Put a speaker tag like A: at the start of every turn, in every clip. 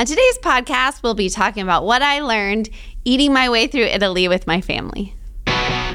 A: On today's podcast, we'll be talking about what I learned eating my way through Italy with my family.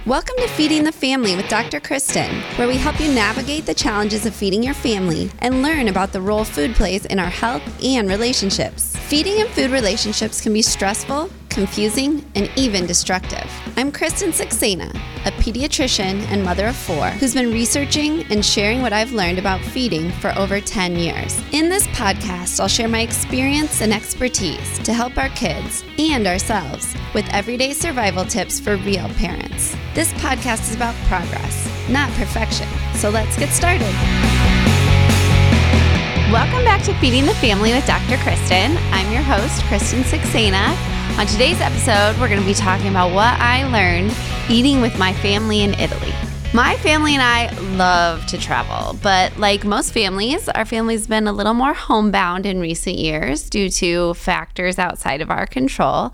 B: Welcome to Feeding the Family with Dr. Kristen, where we help you navigate the challenges of feeding your family and learn about the role food plays in our health and relationships. Feeding and food relationships can be stressful, confusing, and even destructive. I'm Kristen Saxena, a pediatrician and mother of four who's been researching and sharing what I've learned about feeding for over 10 years. In this podcast, I'll share my experience and expertise to help our kids and ourselves with everyday survival tips for real parents. This podcast is about progress, not perfection. So let's get started.
A: Welcome back to Feeding the Family with Dr. Kristen. I'm your host, Kristen Saxena. On today's episode, we're going to be talking about what I learned eating with my family in Italy. My family and I love to travel, but like most families, our family's been a little more homebound in recent years due to factors outside of our control.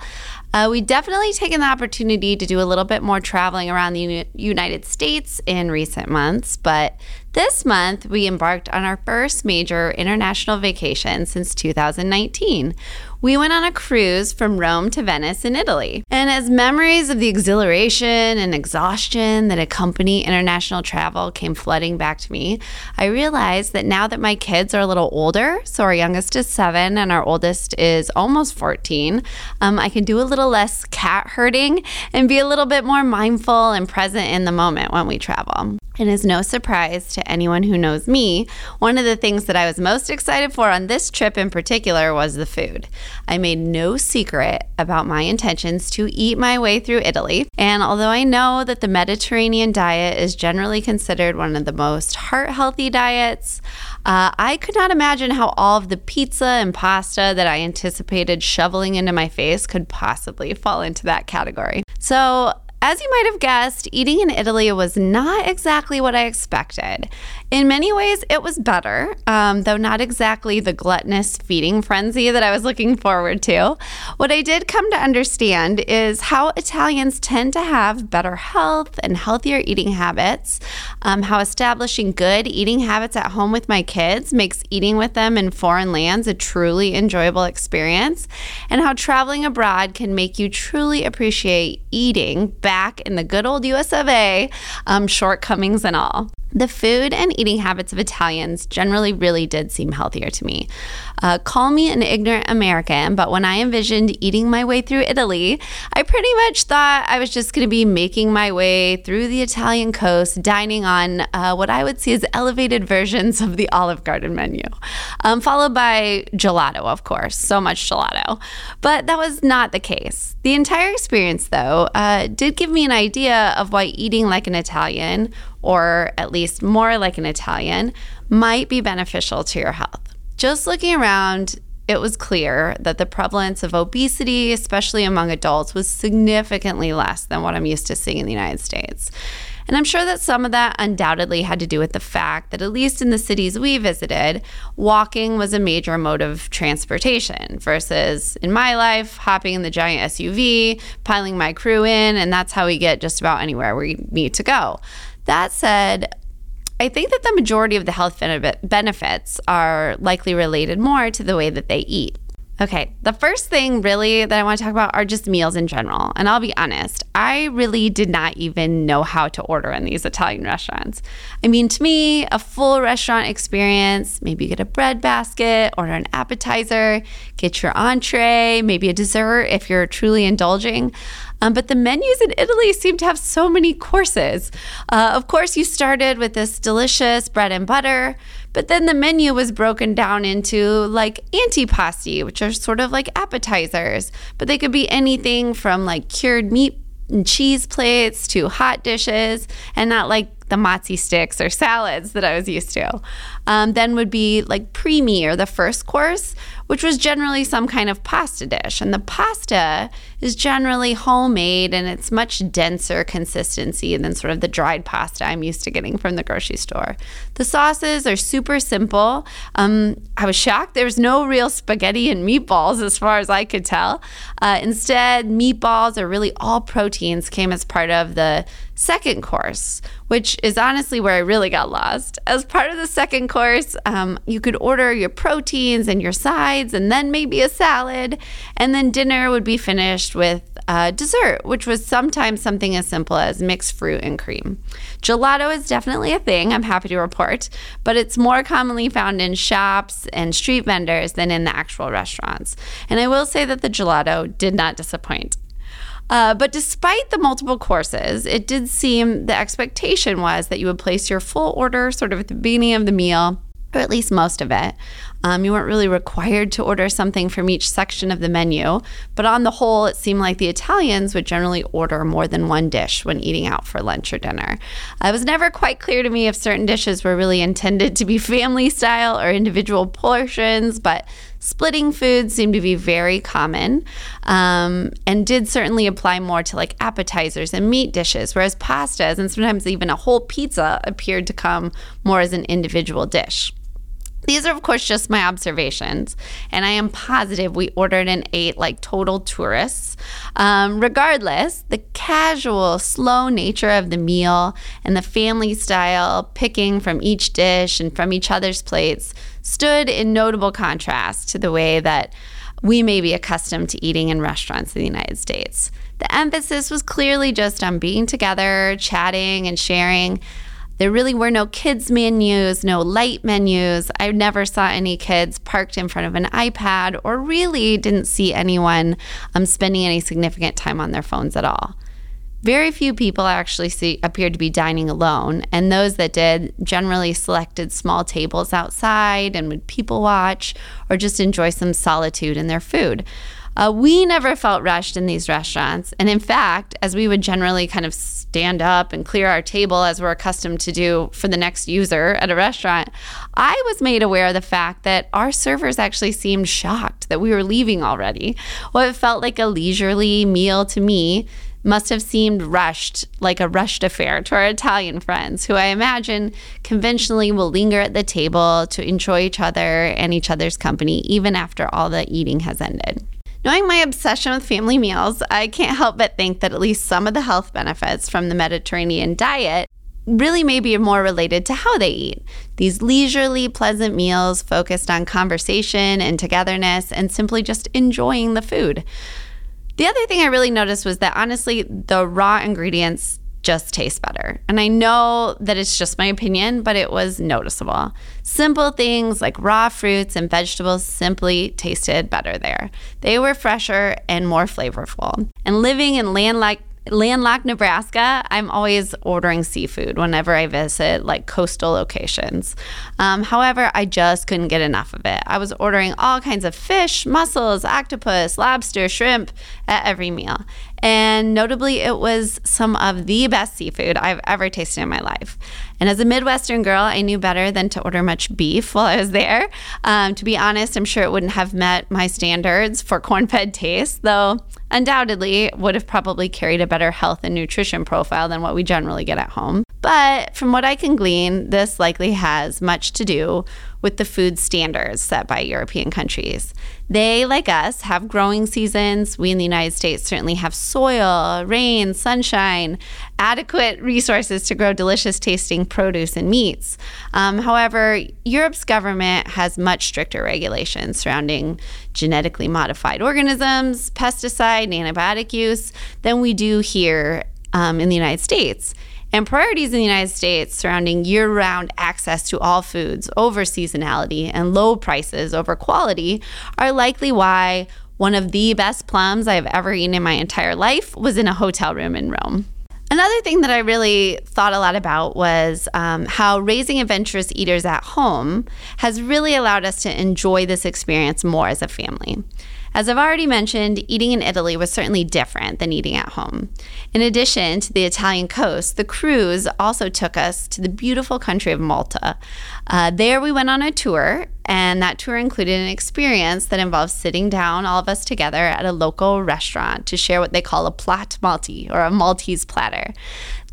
A: Uh, we definitely taken the opportunity to do a little bit more traveling around the Uni- United States in recent months, but this month we embarked on our first major international vacation since 2019. We went on a cruise from Rome to Venice in Italy. And as memories of the exhilaration and exhaustion that accompany international travel came flooding back to me, I realized that now that my kids are a little older, so our youngest is seven and our oldest is almost 14, um, I can do a little little less cat herding and be a little bit more mindful and present in the moment when we travel. And is no surprise to anyone who knows me, one of the things that I was most excited for on this trip in particular was the food. I made no secret about my intentions to eat my way through Italy. And although I know that the Mediterranean diet is generally considered one of the most heart healthy diets, uh, I could not imagine how all of the pizza and pasta that I anticipated shoveling into my face could possibly fall into that category. So as you might have guessed, eating in Italy was not exactly what I expected. In many ways, it was better, um, though not exactly the gluttonous feeding frenzy that I was looking forward to. What I did come to understand is how Italians tend to have better health and healthier eating habits, um, how establishing good eating habits at home with my kids makes eating with them in foreign lands a truly enjoyable experience, and how traveling abroad can make you truly appreciate eating back in the good old US of A, um, shortcomings and all. The food and eating habits of Italians generally really did seem healthier to me. Uh, call me an ignorant American, but when I envisioned eating my way through Italy, I pretty much thought I was just going to be making my way through the Italian coast, dining on uh, what I would see as elevated versions of the Olive Garden menu, um, followed by gelato, of course, so much gelato. But that was not the case. The entire experience, though, uh, did give me an idea of why eating like an Italian or at least more like an Italian, might be beneficial to your health. Just looking around, it was clear that the prevalence of obesity, especially among adults, was significantly less than what I'm used to seeing in the United States. And I'm sure that some of that undoubtedly had to do with the fact that, at least in the cities we visited, walking was a major mode of transportation versus in my life, hopping in the giant SUV, piling my crew in, and that's how we get just about anywhere we need to go. That said, I think that the majority of the health benefits are likely related more to the way that they eat. Okay, the first thing really that I want to talk about are just meals in general. And I'll be honest, I really did not even know how to order in these Italian restaurants. I mean, to me, a full restaurant experience, maybe you get a bread basket, order an appetizer, get your entree, maybe a dessert if you're truly indulging. Um, but the menus in Italy seem to have so many courses. Uh, of course, you started with this delicious bread and butter, but then the menu was broken down into like antipasti, which are sort of like appetizers, but they could be anything from like cured meat and cheese plates to hot dishes, and not like the mozzi sticks or salads that I was used to. Um, then would be like primi or the first course, which was generally some kind of pasta dish. And the pasta is generally homemade and it's much denser consistency than sort of the dried pasta I'm used to getting from the grocery store. The sauces are super simple. Um, I was shocked there was no real spaghetti and meatballs as far as I could tell. Uh, instead, meatballs are really all proteins came as part of the second course, which is honestly where I really got lost. As part of the second course, um, you could order your proteins and your sides, and then maybe a salad. And then dinner would be finished with uh, dessert, which was sometimes something as simple as mixed fruit and cream. Gelato is definitely a thing, I'm happy to report, but it's more commonly found in shops and street vendors than in the actual restaurants. And I will say that the gelato did not disappoint. Uh, but despite the multiple courses, it did seem the expectation was that you would place your full order sort of at the beginning of the meal, or at least most of it. Um, you weren't really required to order something from each section of the menu, but on the whole, it seemed like the Italians would generally order more than one dish when eating out for lunch or dinner. Uh, it was never quite clear to me if certain dishes were really intended to be family style or individual portions, but splitting food seemed to be very common um, and did certainly apply more to like appetizers and meat dishes, whereas pastas and sometimes even a whole pizza appeared to come more as an individual dish. These are, of course, just my observations, and I am positive we ordered and ate like total tourists. Um, regardless, the casual, slow nature of the meal and the family style picking from each dish and from each other's plates stood in notable contrast to the way that we may be accustomed to eating in restaurants in the United States. The emphasis was clearly just on being together, chatting, and sharing. There really were no kids' menus, no light menus. I never saw any kids parked in front of an iPad or really didn't see anyone um, spending any significant time on their phones at all. Very few people actually see, appeared to be dining alone, and those that did generally selected small tables outside and would people watch or just enjoy some solitude in their food. Uh, we never felt rushed in these restaurants. And in fact, as we would generally kind of stand up and clear our table as we're accustomed to do for the next user at a restaurant, I was made aware of the fact that our servers actually seemed shocked that we were leaving already. What felt like a leisurely meal to me must have seemed rushed, like a rushed affair to our Italian friends, who I imagine conventionally will linger at the table to enjoy each other and each other's company even after all the eating has ended. Knowing my obsession with family meals, I can't help but think that at least some of the health benefits from the Mediterranean diet really may be more related to how they eat. These leisurely, pleasant meals focused on conversation and togetherness and simply just enjoying the food. The other thing I really noticed was that honestly, the raw ingredients just tastes better. And I know that it's just my opinion, but it was noticeable. Simple things like raw fruits and vegetables simply tasted better there. They were fresher and more flavorful. And living in landlocked landlocked Nebraska, I'm always ordering seafood whenever I visit like coastal locations. Um, however, I just couldn't get enough of it. I was ordering all kinds of fish, mussels, octopus, lobster, shrimp at every meal. And notably, it was some of the best seafood I've ever tasted in my life. And as a Midwestern girl, I knew better than to order much beef while I was there. Um, to be honest, I'm sure it wouldn't have met my standards for corn fed taste, though undoubtedly would have probably carried a better health and nutrition profile than what we generally get at home. But from what I can glean, this likely has much to do with the food standards set by European countries. They, like us, have growing seasons. We in the United States certainly have soil, rain, sunshine, adequate resources to grow delicious tasting produce and meats. Um, however, Europe's government has much stricter regulations surrounding genetically modified organisms, pesticide, and antibiotic use than we do here um, in the United States. And priorities in the United States surrounding year round access to all foods over seasonality and low prices over quality are likely why one of the best plums I've ever eaten in my entire life was in a hotel room in Rome. Another thing that I really thought a lot about was um, how raising adventurous eaters at home has really allowed us to enjoy this experience more as a family. As I've already mentioned, eating in Italy was certainly different than eating at home. In addition to the Italian coast, the cruise also took us to the beautiful country of Malta. Uh, there we went on a tour, and that tour included an experience that involved sitting down, all of us together, at a local restaurant to share what they call a plat Malti or a Maltese platter.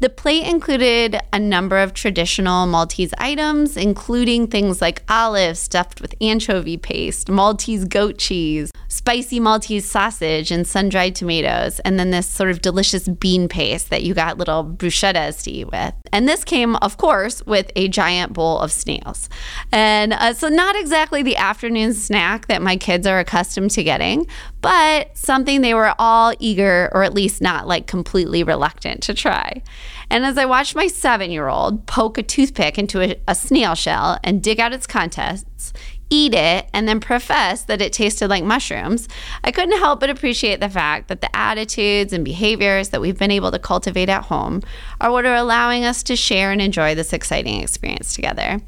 A: The plate included a number of traditional Maltese items, including things like olives stuffed with anchovy paste, Maltese goat cheese, spicy Maltese sausage, and sun dried tomatoes, and then this sort of delicious bean paste that you got little bruschettas to eat with. And this came, of course, with a giant bowl of snails. And uh, so, not exactly the afternoon snack that my kids are accustomed to getting, but something they were all eager, or at least not like completely reluctant to try. And as I watched my seven year old poke a toothpick into a, a, snail shell and dig out its contents, eat it, and then profess that it tasted like mushrooms, I couldn't help but appreciate the fact that the attitudes and behaviors that we've been able to cultivate at home are what are allowing us to share and enjoy this exciting experience together.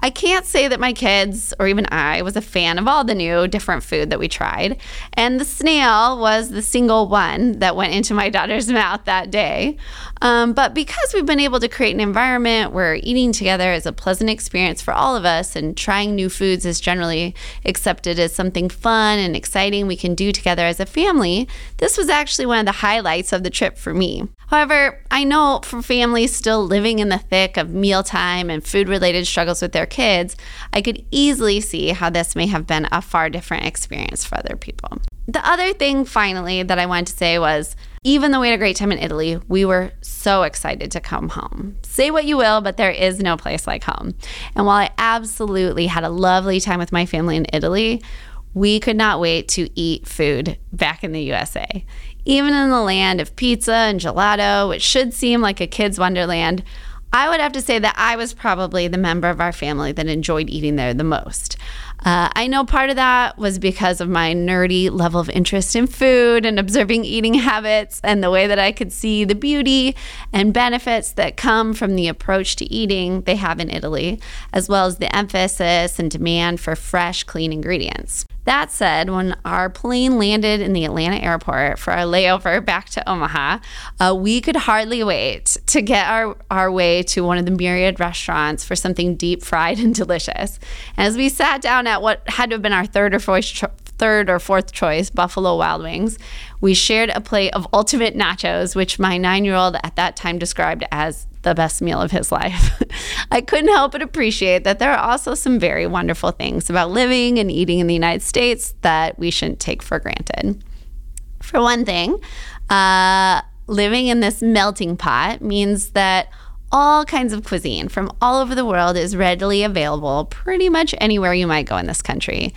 A: I can't say that my kids or even I was a fan of all the new different food that we tried. And the snail was the single one that went into my daughter's mouth that day. Um, but because we've been able to create an environment where eating together is a pleasant experience for all of us and trying new foods is generally accepted as something fun and exciting we can do together as a family, this was actually one of the highlights of the trip for me. However, I know for families still living in the thick of mealtime and food related struggles with their kids, I could easily see how this may have been a far different experience for other people. The other thing, finally, that I wanted to say was even though we had a great time in Italy, we were so excited to come home. Say what you will, but there is no place like home. And while I absolutely had a lovely time with my family in Italy, we could not wait to eat food back in the USA. Even in the land of pizza and gelato, which should seem like a kid's wonderland, I would have to say that I was probably the member of our family that enjoyed eating there the most. Uh, I know part of that was because of my nerdy level of interest in food and observing eating habits and the way that I could see the beauty and benefits that come from the approach to eating they have in Italy, as well as the emphasis and demand for fresh, clean ingredients. That said, when our plane landed in the Atlanta airport for our layover back to Omaha, uh, we could hardly wait to get our, our way to one of the myriad restaurants for something deep fried and delicious. As we sat down at what had to have been our third or fourth, cho- third or fourth choice, Buffalo Wild Wings, we shared a plate of ultimate nachos, which my nine year old at that time described as the best meal of his life. I couldn't help but appreciate that there are also some very wonderful things about living and eating in the United States that we shouldn't take for granted. For one thing, uh, living in this melting pot means that all kinds of cuisine from all over the world is readily available pretty much anywhere you might go in this country.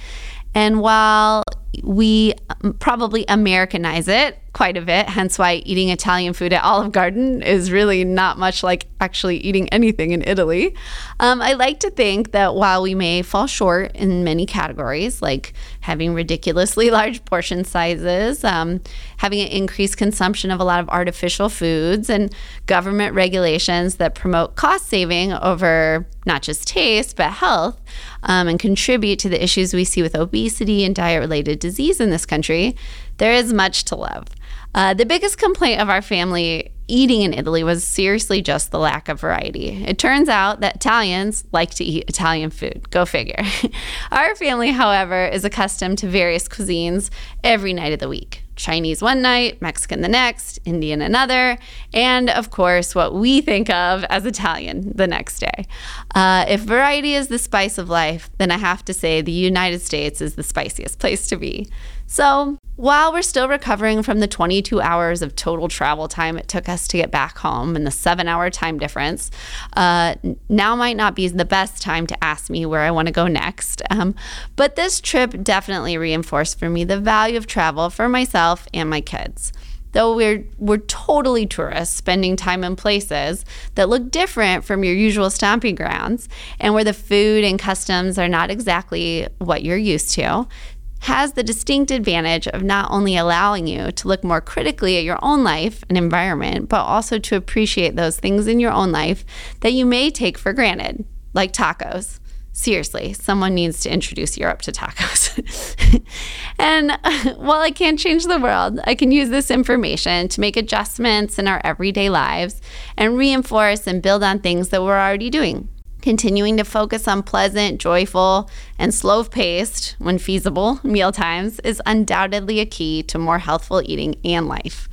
A: And while we um, probably Americanize it quite a bit, hence why eating Italian food at Olive Garden is really not much like actually eating anything in Italy. Um, I like to think that while we may fall short in many categories, like having ridiculously large portion sizes, um, having an increased consumption of a lot of artificial foods, and government regulations that promote cost saving over not just taste, but health, um, and contribute to the issues we see with obesity and diet related disease in this country, there is much to love. Uh, the biggest complaint of our family eating in Italy was seriously just the lack of variety. It turns out that Italians like to eat Italian food. Go figure. our family, however, is accustomed to various cuisines every night of the week. Chinese one night, Mexican the next, Indian another, and of course, what we think of as Italian the next day. Uh, if variety is the spice of life, then I have to say the United States is the spiciest place to be. So, while we're still recovering from the 22 hours of total travel time it took us to get back home and the seven hour time difference, uh, now might not be the best time to ask me where I want to go next. Um, but this trip definitely reinforced for me the value of travel for myself and my kids. Though we're we're totally tourists, spending time in places that look different from your usual stomping grounds, and where the food and customs are not exactly what you're used to, has the distinct advantage of not only allowing you to look more critically at your own life and environment, but also to appreciate those things in your own life that you may take for granted, like tacos. Seriously, someone needs to introduce Europe to tacos. and while I can't change the world, I can use this information to make adjustments in our everyday lives and reinforce and build on things that we're already doing Continuing to focus on pleasant, joyful, and slow paced, when feasible, meal times is undoubtedly a key to more healthful eating and life.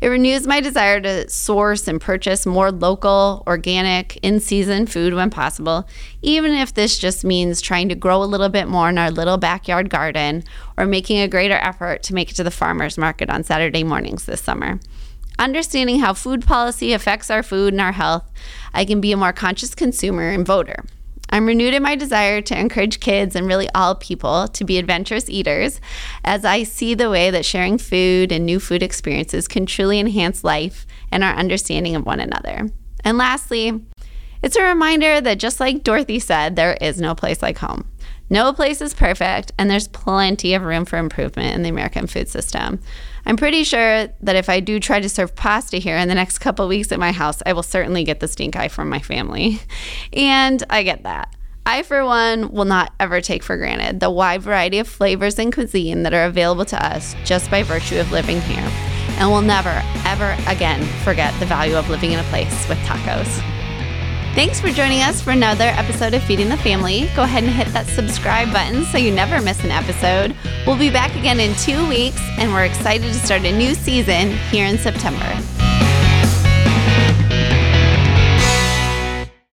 A: It renews my desire to source and purchase more local, organic, in season food when possible, even if this just means trying to grow a little bit more in our little backyard garden or making a greater effort to make it to the farmer's market on Saturday mornings this summer. Understanding how food policy affects our food and our health, I can be a more conscious consumer and voter. I'm renewed in my desire to encourage kids and really all people to be adventurous eaters as I see the way that sharing food and new food experiences can truly enhance life and our understanding of one another. And lastly, it's a reminder that just like Dorothy said, there is no place like home. No place is perfect, and there's plenty of room for improvement in the American food system. I'm pretty sure that if I do try to serve pasta here in the next couple weeks at my house, I will certainly get the stink eye from my family. And I get that. I, for one, will not ever take for granted the wide variety of flavors and cuisine that are available to us just by virtue of living here. And will never, ever again forget the value of living in a place with tacos. Thanks for joining us for another episode of Feeding the Family. Go ahead and hit that subscribe button so you never miss an episode. We'll be back again in two weeks, and we're excited to start a new season here in September.